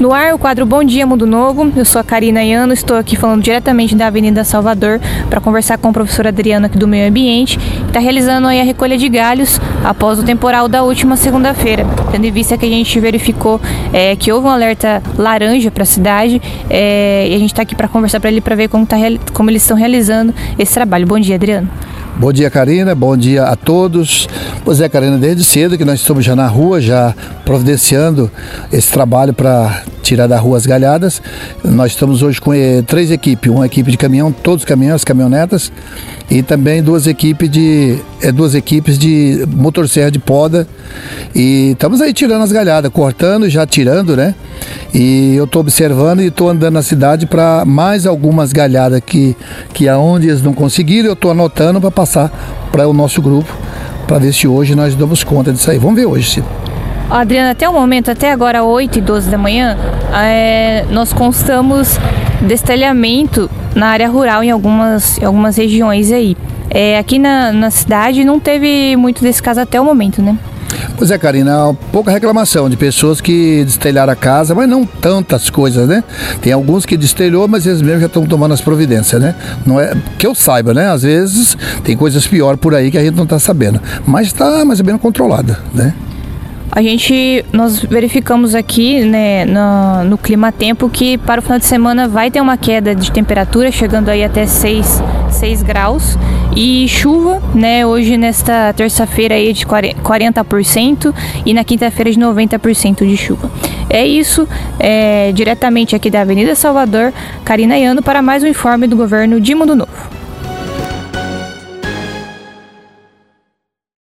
No ar, o quadro Bom Dia Mundo Novo. Eu sou a Karina Iano, estou aqui falando diretamente da Avenida Salvador para conversar com o professor Adriano aqui do Meio Ambiente, que está realizando aí a recolha de galhos após o temporal da última segunda-feira, tendo em vista que a gente verificou é, que houve um alerta laranja para a cidade é, e a gente está aqui para conversar para ele para ver como, tá, como eles estão realizando esse trabalho. Bom dia, Adriano. Bom dia, Karina. Bom dia a todos. Pois é, Karina, desde cedo que nós estamos já na rua, já providenciando esse trabalho para tirar da rua as galhadas. Nós estamos hoje com eh, três equipes, uma equipe de caminhão, todos os caminhões, caminhonetas, e também duas equipes de eh, duas equipes de motosserra de poda. E estamos aí tirando as galhadas, cortando, já tirando, né? E eu estou observando e estou andando na cidade para mais algumas galhadas que, que aonde eles não conseguiram, eu estou anotando para passar para o nosso grupo, para ver se hoje nós damos conta disso aí. Vamos ver hoje, Ciro. Adriana, até o momento, até agora 8 e 12 da manhã, é, nós constamos destelhamento na área rural em algumas, em algumas regiões aí. É, aqui na, na cidade não teve muito desse caso até o momento, né? Pois é, Karina, pouca reclamação de pessoas que destelharam a casa, mas não tantas coisas, né? Tem alguns que destelhou, mas eles mesmos já estão tomando as providências, né? Não é que eu saiba, né? Às vezes tem coisas piores por aí que a gente não está sabendo, mas está mais ou menos controlada, né? A gente, nós verificamos aqui né, no, no clima tempo que para o final de semana vai ter uma queda de temperatura, chegando aí até 6, 6 graus. E chuva, né, hoje nesta terça-feira aí de 40% e na quinta-feira de 90% de chuva. É isso, é, diretamente aqui da Avenida Salvador, Karina Iano para mais um informe do governo de Mundo Novo.